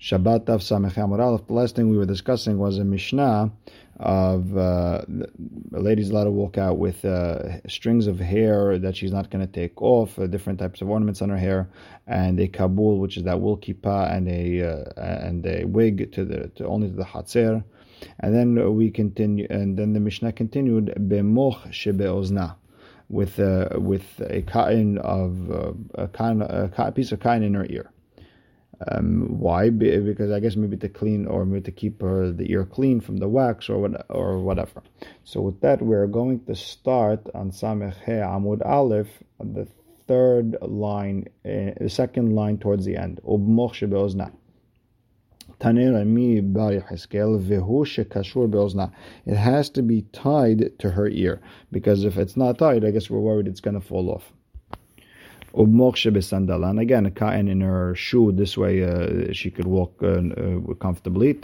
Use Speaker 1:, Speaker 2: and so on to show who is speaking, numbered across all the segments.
Speaker 1: Shabbat Tav Samech Amud The last thing we were discussing was a Mishnah of uh, a lady's allowed to walk out with uh, strings of hair that she's not going to take off, uh, different types of ornaments on her hair, and a kabul, which is that wool kippah, and a uh, and a wig to the to only to the hatzer. And then we continue, and then the Mishnah continued bemoch shebeozna with uh, with a cotton of uh, a, cotton, a piece of cotton in her ear. Um, why? Because I guess maybe to clean or maybe to keep her the ear clean from the wax or what or whatever. So with that, we're going to start on Samech He Amud Aleph, the third line, uh, the second line towards the end. Ubmoch shebeozna. It has to be tied to her ear because if it's not tied, I guess we're worried it's going to fall off. And again, a cotton in her shoe, this way uh, she could walk uh, uh, comfortably. It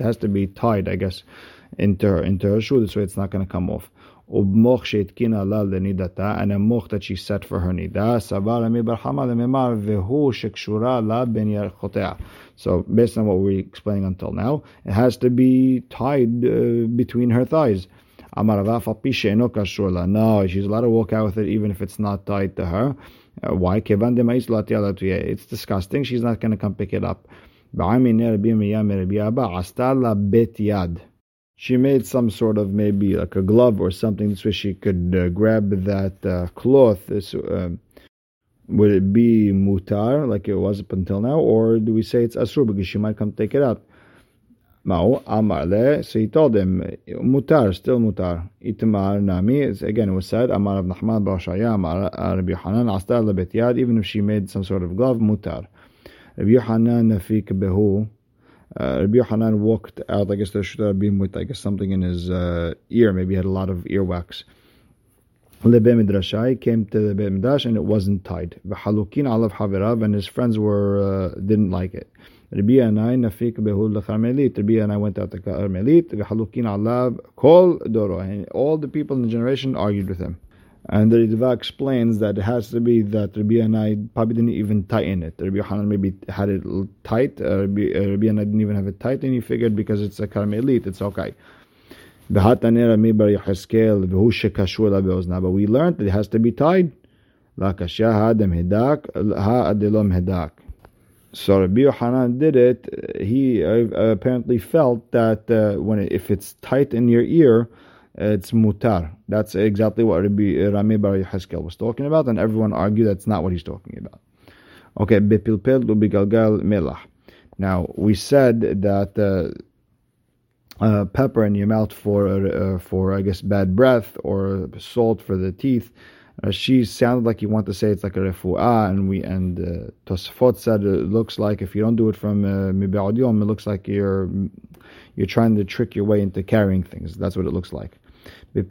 Speaker 1: has to be tied, I guess, into her, into her shoe, this way it's not going to come off. ובמוח שהתקינה לה לנידתה, and a מוח that she set for her נידה, סבר רמי בר חמא לממר, והוא שקשורה לה בין ירחותיה. So based on what we're explaining until now, it has to be tied uh, between her thighs. Amar no, she's allowed to walk out with it even if it's not tied to her. Uh, why? It's disgusting. She's not going to come pick it up. She made some sort of maybe like a glove or something so she could uh, grab that uh, cloth. This, uh, would it be mutar like it was up until now, or do we say it's asur because she might come take it out? Ma'u Amar le. So he told him, mutar, still mutar. Itmar nami. Again, it was said, Amar of Nachman bar Shaya, Amar Rabbi Yohanan, Astar lebet yad. Even if she made some sort of glove, mutar. Rabbi Yohanan nafik behu. Uh, Rabbi Yohanan walked out. I guess there should have been with I guess something in his uh, ear. Maybe he had a lot of earwax. Lebe Midrashai came to the Midrash and it wasn't tied. V'halukin alav havirav and his friends were uh, didn't like it. Rabbi Yannai nafik behul l'Carmelit. Rabbi Yannai went out to Carmelit. V'halukin alav kol doro. And all the people in the generation argued with him. And the Ritva explains that it has to be that Rabbi Yannai probably didn't even tighten it. Rabbi Hanan maybe had it tight. Uh, Rabbi, uh, Anai didn't even have it tight, and he figured because it's a Carmelit, it's okay. But we learned that it has to be tied. So Rabbi Yohanan did it. He uh, apparently felt that uh, when it, if it's tight in your ear, it's mutar. That's exactly what Rabbi Rami Bar Yeheskel was talking about, and everyone argued that's not what he's talking about. Okay, bepilpel ubigalgal melah. Now we said that uh, uh, pepper in your mouth for uh, for I guess bad breath or salt for the teeth uh, she sounded like you want to say it's like a refu'ah, and we and uh, Tosfot said it looks like if you don't do it from uh, mibad uh, it looks like you're you're trying to trick your way into carrying things. That's what it looks like. It's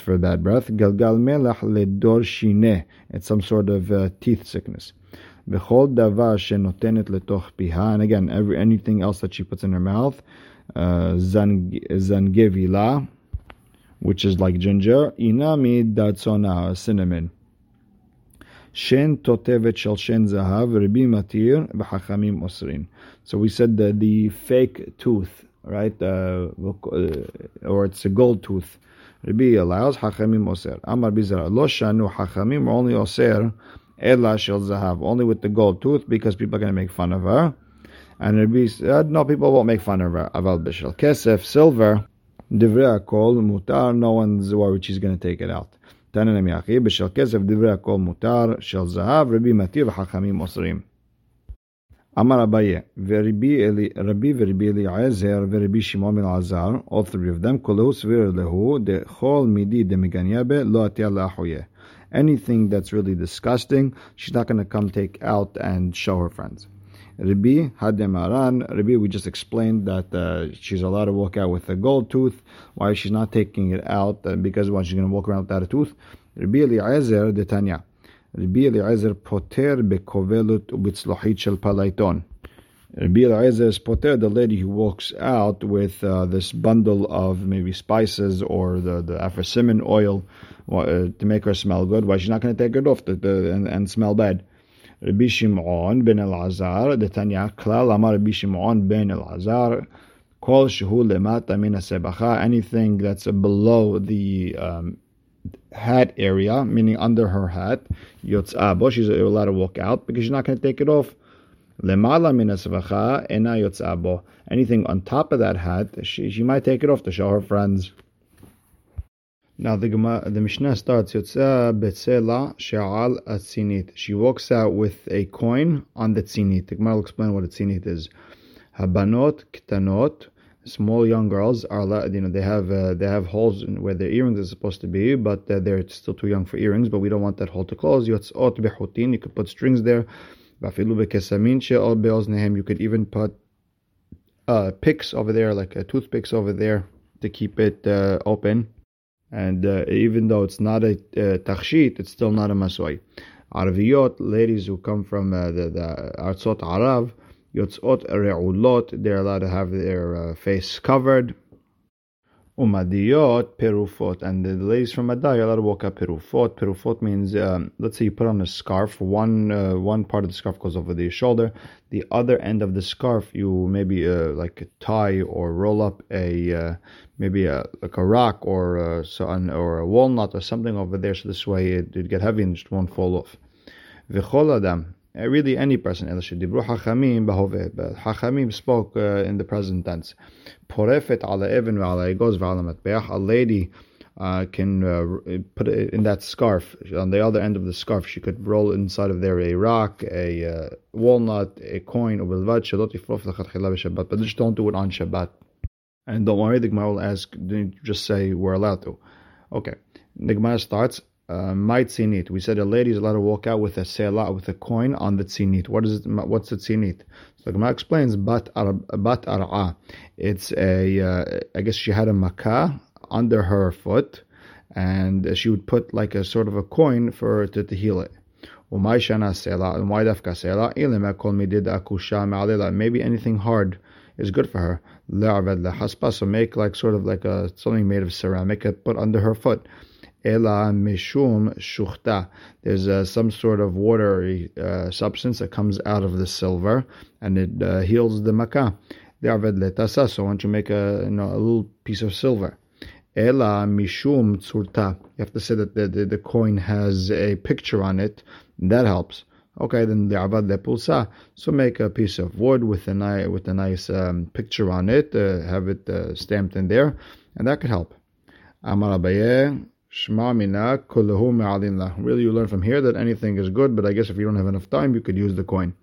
Speaker 1: for bad breath. Galgal melach ledor shine. It's some sort of uh, teeth sickness. Bechol davar shenotenet letoch piha. And again, every anything else that she puts in her mouth, uh, zangevila which is like ginger. Inami datsona, cinnamon. Shen totevet shel shen zahav, Rabbi matir, v'chachamim osrin. So we said that the fake tooth, right, uh, or it's a gold tooth. Rabbi allows, hachamim oser. Amar bizara, lo shanu hachamim, only oser, ela shel zahav, only with the gold tooth, because people are going to make fun of her. And Rabbi said, no, people won't make fun of her. Aval bishel kesef, silver, Divrei HaKol Mutar, no one's worried she's going to take it out. Tanan Amiyachi, B'shel Kesef Divrei HaKol Mutar, Shel Zahav, Rabbi Matir V'Chachamim Osrim. Amar Abaye, Rabbi Eli, Rabbi Rabbi Eli Eliezer, Rabbi Shimon ben Azar, all three of them, Kolehu Svir Lehu, the Chol Midi Demiganyabe, Lo Atia Lahuye. Anything that's really disgusting, she's not going to come take out and show her friends. Rabbi Hademaran, Rabbi, we just explained that uh, she's allowed to walk out with a gold tooth. Why she's not taking it out? Uh, because when she's going to walk around without a tooth. Rabbi Eliezer de Tanya. Rabbi Eliezer poter bekovelut ubitzlohit shel palaiton. Rabbi Eliezer is poter, the lady who walks out with uh, this bundle of maybe spices or the, the aphrosimon oil uh, to make her smell good. Why she's not going to take it off and, and smell bad? Rabbi Shimon ben Elazar, the Tanya, Klal Amar Rabbi Shimon ben Elazar, Kol Shehu Lemata Min Sebacha, anything that's below the um, hat area, meaning under her hat, Yotz'abo, she's allowed to walk out because she's not going to take it off. Lemala min ena yotzabo. Anything on top of that hat, she, she might take it off to show her friends. Now the Gemara, the Mishnah starts betzela she'al atzinit. She walks out with a coin on the tzinit. The Gemara will explain what a tzinit is. Habanot ktanot. Small young girls are you know they have uh, they have holes where their earrings are supposed to be, but uh, they're still too young for earrings. But we don't want that hole to close. Yotzot bechutin. You could put strings there. You could even put uh, picks over there, like uh, toothpicks over there, to keep it uh, open. And uh, even though it's not a uh, tachshit, it's still not a masoi. Arviyot, ladies who come from uh, the, the Artsot Arav, Yotzot Re'ulot, they're allowed to have their uh, face covered. Umadiyot perufot, and the ladies from Maday are up perufot. Perufot means, um, let's say you put on a scarf. One uh, one part of the scarf goes over the shoulder. The other end of the scarf, you maybe uh, like tie or roll up a uh, maybe a like a rock or a, so an, or a walnut or something over there. So this way it would get heavy and just won't fall off. V'chol adam, uh, really any person. Dibru Hachamim bahove. But Hachamim spoke uh, in the present tense. Porefet ala even v'ala egos v'ala matbeach. A lady uh, can uh, put it in that scarf. On the other end of the scarf, she could roll inside of there a rock, a uh, walnut, a coin, but just don't do it on Shabbat. And don't worry, the Gemara will ask, just say we're allowed to. Okay. The Gemara starts, uh, my tzinit. We said a lady is allowed to walk out with a selah, with a coin on the tzinit. What is it? What's the tzinit? So the Gemara explains bat ar, bat ar'a. It's a. Uh, I guess she had a makkah under her foot, and she would put like a sort of a coin for to, to heal it. Umay shana sela and why dafka sela ilim akol midid akusha. Maybe anything hard is good for her. So make like sort of like a something made of ceramic, put under her foot. Ela mishum shuchta. There's uh, some sort of watery uh, substance that comes out of the silver, and it uh, heals the makkah. The aved letasa. So once you make a you know, a little piece of silver. Ela mishum tzurta. You have to say that the, the, the coin has a picture on it. That helps. Okay, then the avad lepulsa. So make a piece of wood with a nice with a nice um, picture on it. Uh, have it uh, stamped in there, and that could help. Amar Abaye. Shma mina me'alinla. Really, you learn from here that anything is good, but I guess if you don't have enough time, you could use the coin.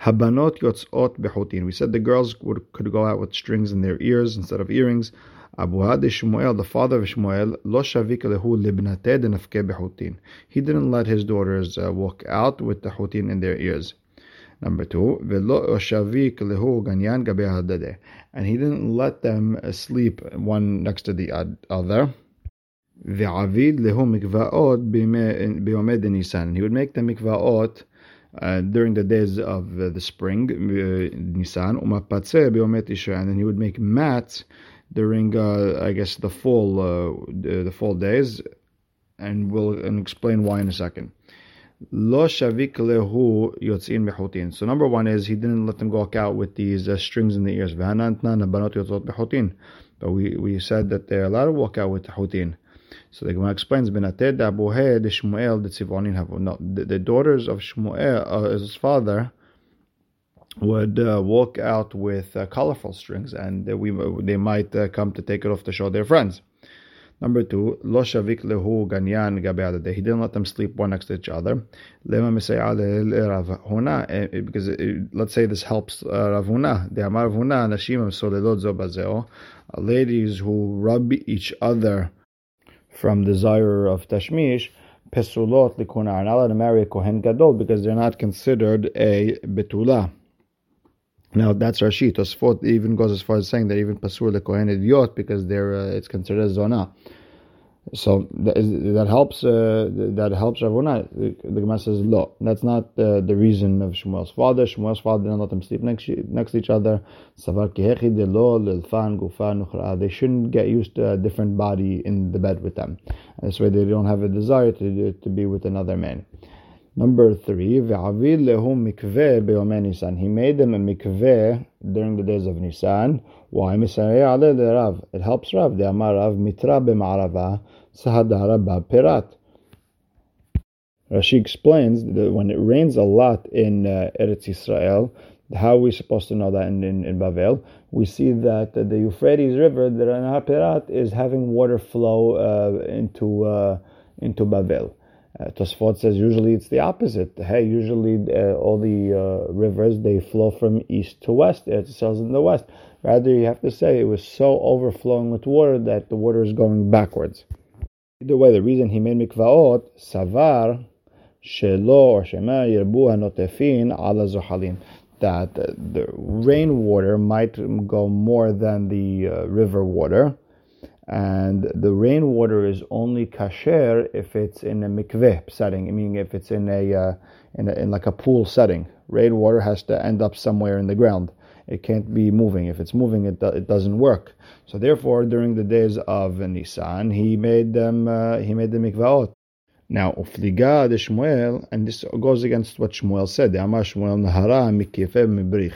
Speaker 1: Habanot yotzot behutin. We said the girls would, could go out with strings in their ears instead of earrings. Abu Hadi Shmuel, the father of Shmuel, lo shavik lehu libnate denafke behutin. He didn't let his daughters uh, walk out with the hutin in their ears. Number two, velo shavik lehu ganyan gabe And he didn't let them sleep one next to the other. V'avid lehu mikvaot biyomed Nisan. He would make the mikvaot uh, during the days of uh, the spring, Nisan, umapatzeh biyomed Tishrei, and then he would make mats during, uh, I guess, the fall, uh, the fall days, and we'll and explain why in a second. Lo shavik lehu yotzin behotin. So number one is he didn't let them walk out with these uh, strings in the ears. But we we said that they're allowed to walk out with hotin. So the Gemara explains, "Benated Abuhe de Shmuel de Tzivonin have no, the, the daughters of Shmuel, uh, his father, would uh, walk out with uh, colorful strings, and we they might uh, come to take it off to show their friends." Number two, lo shavik lehu ganyan He didn't let them sleep one next to each other. Lema Huna, eh, eh, because it, eh, let's say this helps uh, Rav Huna. The Amar Rav Huna nashim solelot zo Ladies who rub each other from desire of tashmish, pesulot likuna are not allowed to marry a kohen gadol because they're not considered a betula. Now that's Rashi. Tosfot even goes as far as saying that even pasur lekohen hedyot because they're uh, it's considered a zona. So that, helps. Uh, that helps Rav Huna. The, the Gemara says, "Lo, that's not uh, the reason of Shmuel's father. Shmuel's father didn't let them sleep next next to each other. They shouldn't get used to a different body in the bed with them. This way, they don't have a desire to to be with another man." Number three. He made them a mikveh during the days of Nisan. Why? It helps Rav. The Amar Rav mitra be'ma'arava sahadara ba'pirat. Rashi explains that when it rains a lot in uh, Eretz Israel, how are we supposed to know that in, in, in Bavel? We see that the Euphrates River, the Nahar Pirat, is having water flow uh, into uh, into Bavel. Uh, Tosfot says usually it's the opposite. Hey, usually uh, all the uh, rivers they flow from east to west. It says in the west. Rather, you have to say it was so overflowing with water that the water is going backwards. Either way, the reason he made mikvaot savar shelo or shema yirbu hanotefin ala zohalim that the rainwater might go more than the uh, river water and the rainwater is only kasher if it's in a mikveh setting, meaning if it's in a, uh, in, a in like a pool setting. Rainwater has to end up somewhere in the ground. It can't be moving. If it's moving, it, it doesn't work. So therefore, during the days of Nisan, he made them uh, he made the mikvaot. Now, ufliga de Shmuel, and this goes against what Shmuel said. Amar Shmuel nahara mikifeh mibrich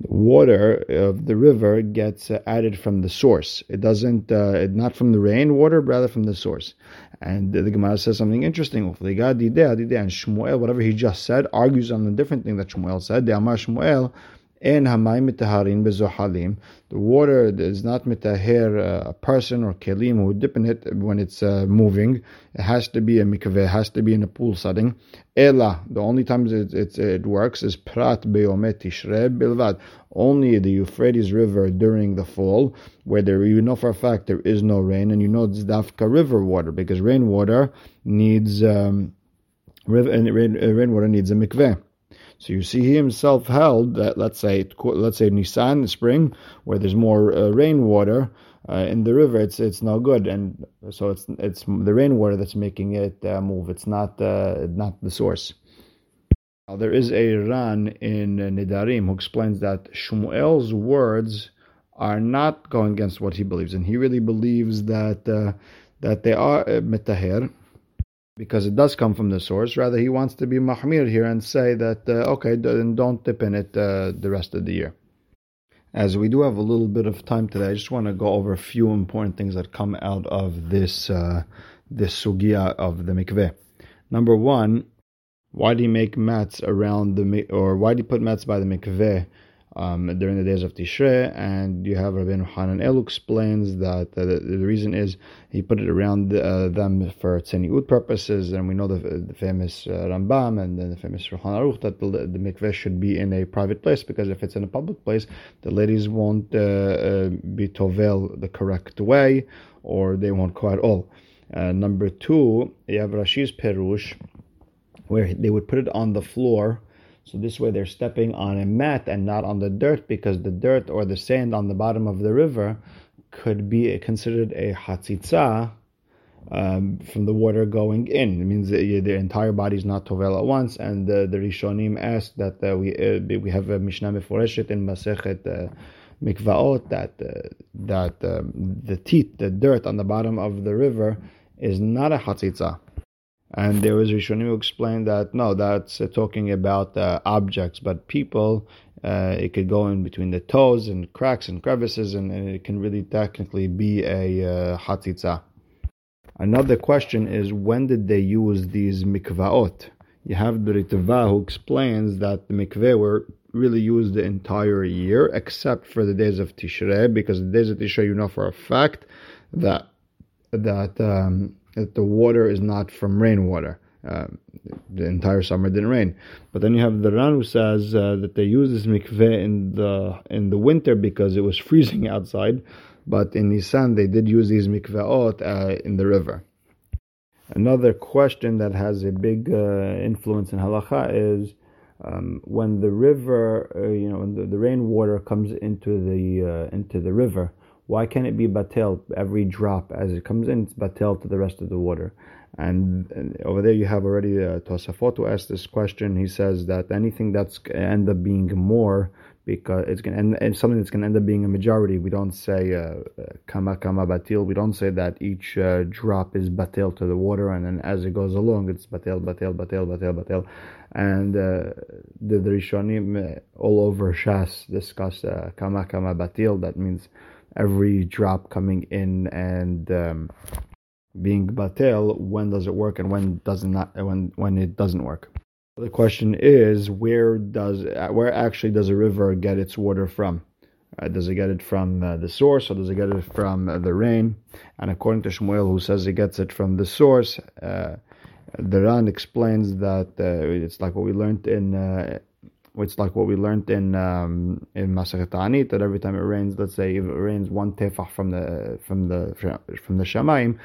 Speaker 1: water of the river gets uh, added from the source. It doesn't, uh, not from the rain water, rather from the source. And the Gemara says something interesting. And Shmuel, whatever he just said, argues on the different thing that Shmuel said. The Amar Shmuel, in hamayim mitaharin bezohalim. The water is not mitaher uh, a person or kelim who dip in it when it's uh, moving. It has to be a mikveh, has to be in a pool setting. Ela, the only times it, it, it works is prat beyomet tishre bilvad. Only the Euphrates River during the fall, where there you know for a fact there is no rain, and you know it's dafka river water because rainwater needs um, river and rain, rainwater needs a mikveh. So you see, he himself held that let's say let's say Nisan, spring, where there's more uh, rainwater uh, in the river, it's it's no good, and so it's it's the rainwater that's making it uh, move. It's not uh, not the source. Now, there is a Ran in Nedarim who explains that Shmuel's words are not going against what he believes, and he really believes that uh, that they are uh, because it does come from the source. Rather, he wants to be mahmir here and say that, uh, okay, then don't dip in it uh, the rest of the year. As we do have a little bit of time today, I just want to go over a few important things that come out of this uh, this sugia of the mikveh. Number one, why do you make mats around the or why do you put mats by the mikveh um, during the days of Tishrei, and you have Rabbi Hananel explains that uh, the, the, reason is he put it around uh, them for tzeniut purposes, and we know the, the famous uh, Rambam and then the famous Shulchan Aruch that the, the mikveh should be in a private place because if it's in a public place, the ladies won't uh, uh, be tovel the correct way, or they won't go at all. Uh, number two, you have Rashi's Perush, where they would put it on the floor so this way they're stepping on a mat and not on the dirt because the dirt or the sand on the bottom of the river could be considered a hatzitza um, from the water going in. It means that the entire body is not tovel at once. And uh, the Rishonim asked that uh, we uh, we have a Mishnah Meforeshet in Masechet uh, Mikvaot that uh, that um, the teeth, the dirt on the bottom of the river, is not a hatzitza. And there was Rishonim who explained that no, that's uh, talking about uh, objects, but people, uh, it could go in between the toes and cracks and crevices, and, and it can really technically be a uh. Another question is when did they use these mikvaot? You have the Ritva who explains that the mikveh were really used the entire year except for the days of Tishrei, because the days of Tishrei you know for a fact that that um, that the water is not from rainwater. Uh, the entire summer didn't rain. But then you have the Ran who says uh, that they use this mikveh in the in the winter because it was freezing outside. But in Nisan they did use these mikveot uh, in the river. Another question that has a big uh, influence in halacha is um, when the river, uh, you know, when the, the rainwater comes into the uh, into the river Why can't it be batel every drop as it comes in? It's batel to the rest of the water. And, and over there you have already uh, Tosafot who asked this question. He says that anything that's end up being more because it's going end and something that's going to end up being a majority. We don't say uh, kama kama batil. We don't say that each uh, drop is batil to the water, and then as it goes along, it's batil, batil, batil, batil, batil. And uh, the, the Rishonim uh, all over Shas discuss uh, kama kama batil. That means every drop coming in and um, being batel. When does it work, and when does it not? When when it doesn't work. The question is, where does where actually does a river get its water from? Uh, does it get it from uh, the source, or does it get it from uh, the rain? And according to Shmuel, who says he gets it from the source, uh, the Ran explains that uh, it's like what we learned in. It's like what we learned in um, in Ta'anit that every time it rains, let's say if it rains one tefah from the from the from the Shemaim,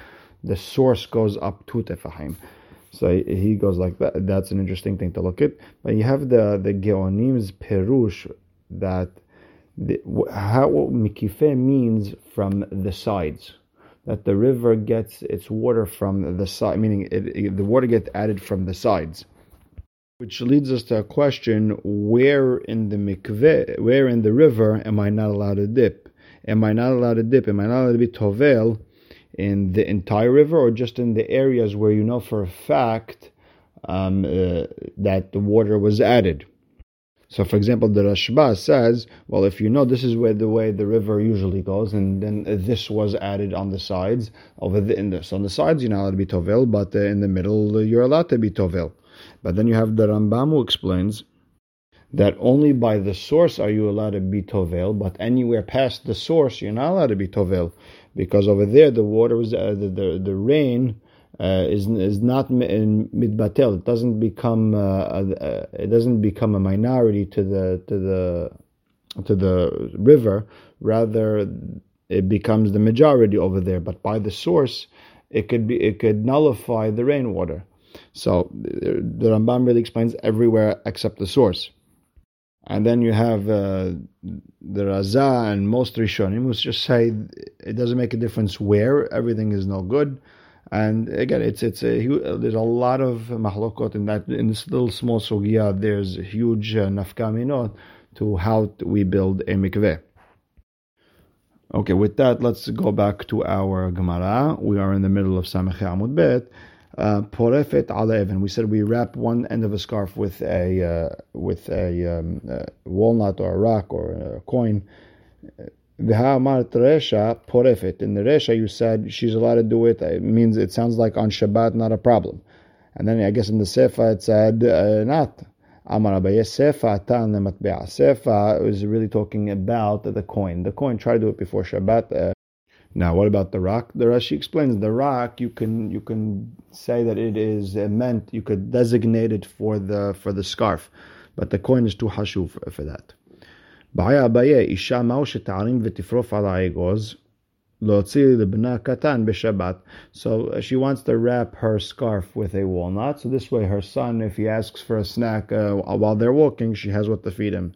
Speaker 1: the source goes up two tefahim. So he goes like that. That's an interesting thing to look at. But you have the the Geonim's Perush that the, how Mikife means from the sides. That the river gets its water from the side, meaning it, it, the water gets added from the sides. Which leads us to a question: Where in the mikveh, where in the river am I not allowed to dip? Am I not allowed to dip? Am I not allowed to be tovel? in the entire river or just in the areas where you know for a fact um, uh, that the water was added. So, for example, the Rashba says, well, if you know this is where the way the river usually goes, and then this was added on the sides over the, in this on the sides, you're not allowed to be tovel, but uh, in the middle you're allowed to be tovel. But then you have the Rambam who explains that only by the source are you allowed to be tovel, but anywhere past the source you're not allowed to be tovel because over there the water is uh, the, the, the rain uh, is is not in midbatel. It doesn't become uh, a, it doesn't become a minority to the to the to the river. Rather, it becomes the majority over there. But by the source, it could be it could nullify the rainwater. So the Rambam really explains everywhere except the source. And then you have uh, the Raza and most Rishonim who just say it doesn't make a difference where everything is no good. And again, it's it's a there's a lot of mahlokot in that in this little small sugya. There's huge uh, nafkaminot to how we build a mikveh. Okay, with that, let's go back to our Gemara. We are in the middle of Samech Amud Bet. Uh, porefet ala We said we wrap one end of a scarf with a uh, with a, um, a, walnut or a rock or a coin. V'ha'amar resha porefet. In the resha, you said she's allowed to do it. It means it sounds like on Shabbat, not a problem. And then I guess in the sefa it said uh, not. Amar Abaye sefa tan lematbe'a. Sefa is really talking about the coin. The coin. Try to do it before Shabbat. Uh, now, what about the rock? The Rashi explains the rock. You can you can say that it is meant. You could designate it for the for the scarf, but the coin is too hashuv for, for that. בעיה אביי, אישה מהו שתערים ותפרוף על האגוז, להוציא לבנה קטן בשבת. So uh, she wants to wrap her scarf with a walnut. So this way her son, if he asks for a snack uh, while they're walking, she has what to feed him.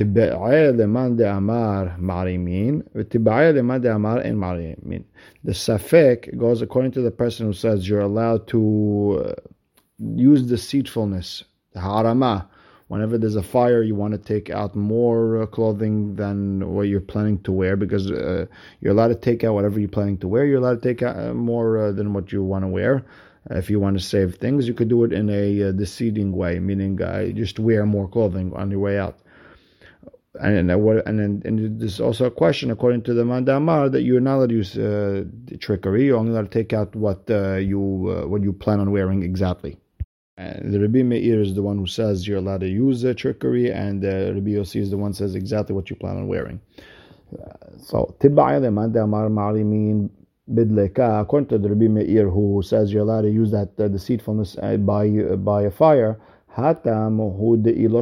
Speaker 1: Leman marimin, leman marimin. The safek goes according to the person who says you're allowed to uh, use deceitfulness, the harama. Whenever there's a fire, you want to take out more uh, clothing than what you're planning to wear because uh, you're allowed to take out whatever you're planning to wear. You're allowed to take out uh, more uh, than what you want to wear if you want to save things, you could do it in a uh, deceiving way, meaning uh, just wear more clothing on your way out and and and, there's also a question according to the Mandamar that you're not allowed to use uh, trickery. You're only allowed to take out what uh, you uh, what you plan on wearing exactly. And the Rabbi Meir is the one who says you're allowed to use trickery, and uh, Rabbi Yossi is the one who says exactly what you plan on wearing. Uh, so Tibaya the Mandamar Marimin bidleka. According to the Rabbi Meir, who says you're allowed to use that uh, deceitfulness uh, by by a fire. Hatam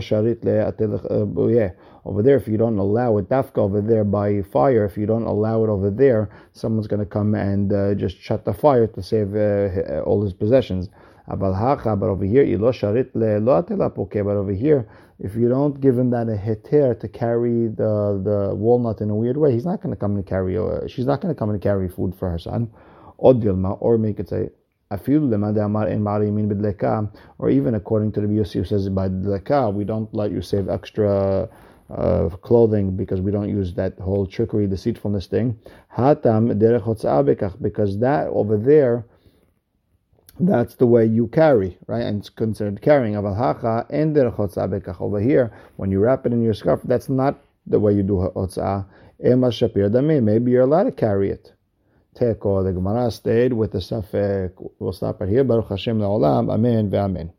Speaker 1: sharit le over there, if you don't allow it, dafka over there by fire, if you don't allow it over there, someone's going to come and uh, just shut the fire to save uh, all his possessions. But over here, But over here, if you don't give him that a heter to carry the, the walnut in a weird way, he's not going to come and carry. Uh, she's not going to come and carry food for her son. Or make it say or even according to the Yossi who says by dleka, we don't let you save extra uh, clothing because we don't use that whole trickery, deceitfulness thing. Hatam because that over there, that's the way you carry, right? And it's considered carrying. Aval and over here, when you wrap it in your scarf, that's not the way you do hotzah. Maybe you're allowed to carry it. Teiku, the Gemara stayed with the Safek. We'll stop right here. Baruch Hashem la'olam. Amen ve'amen.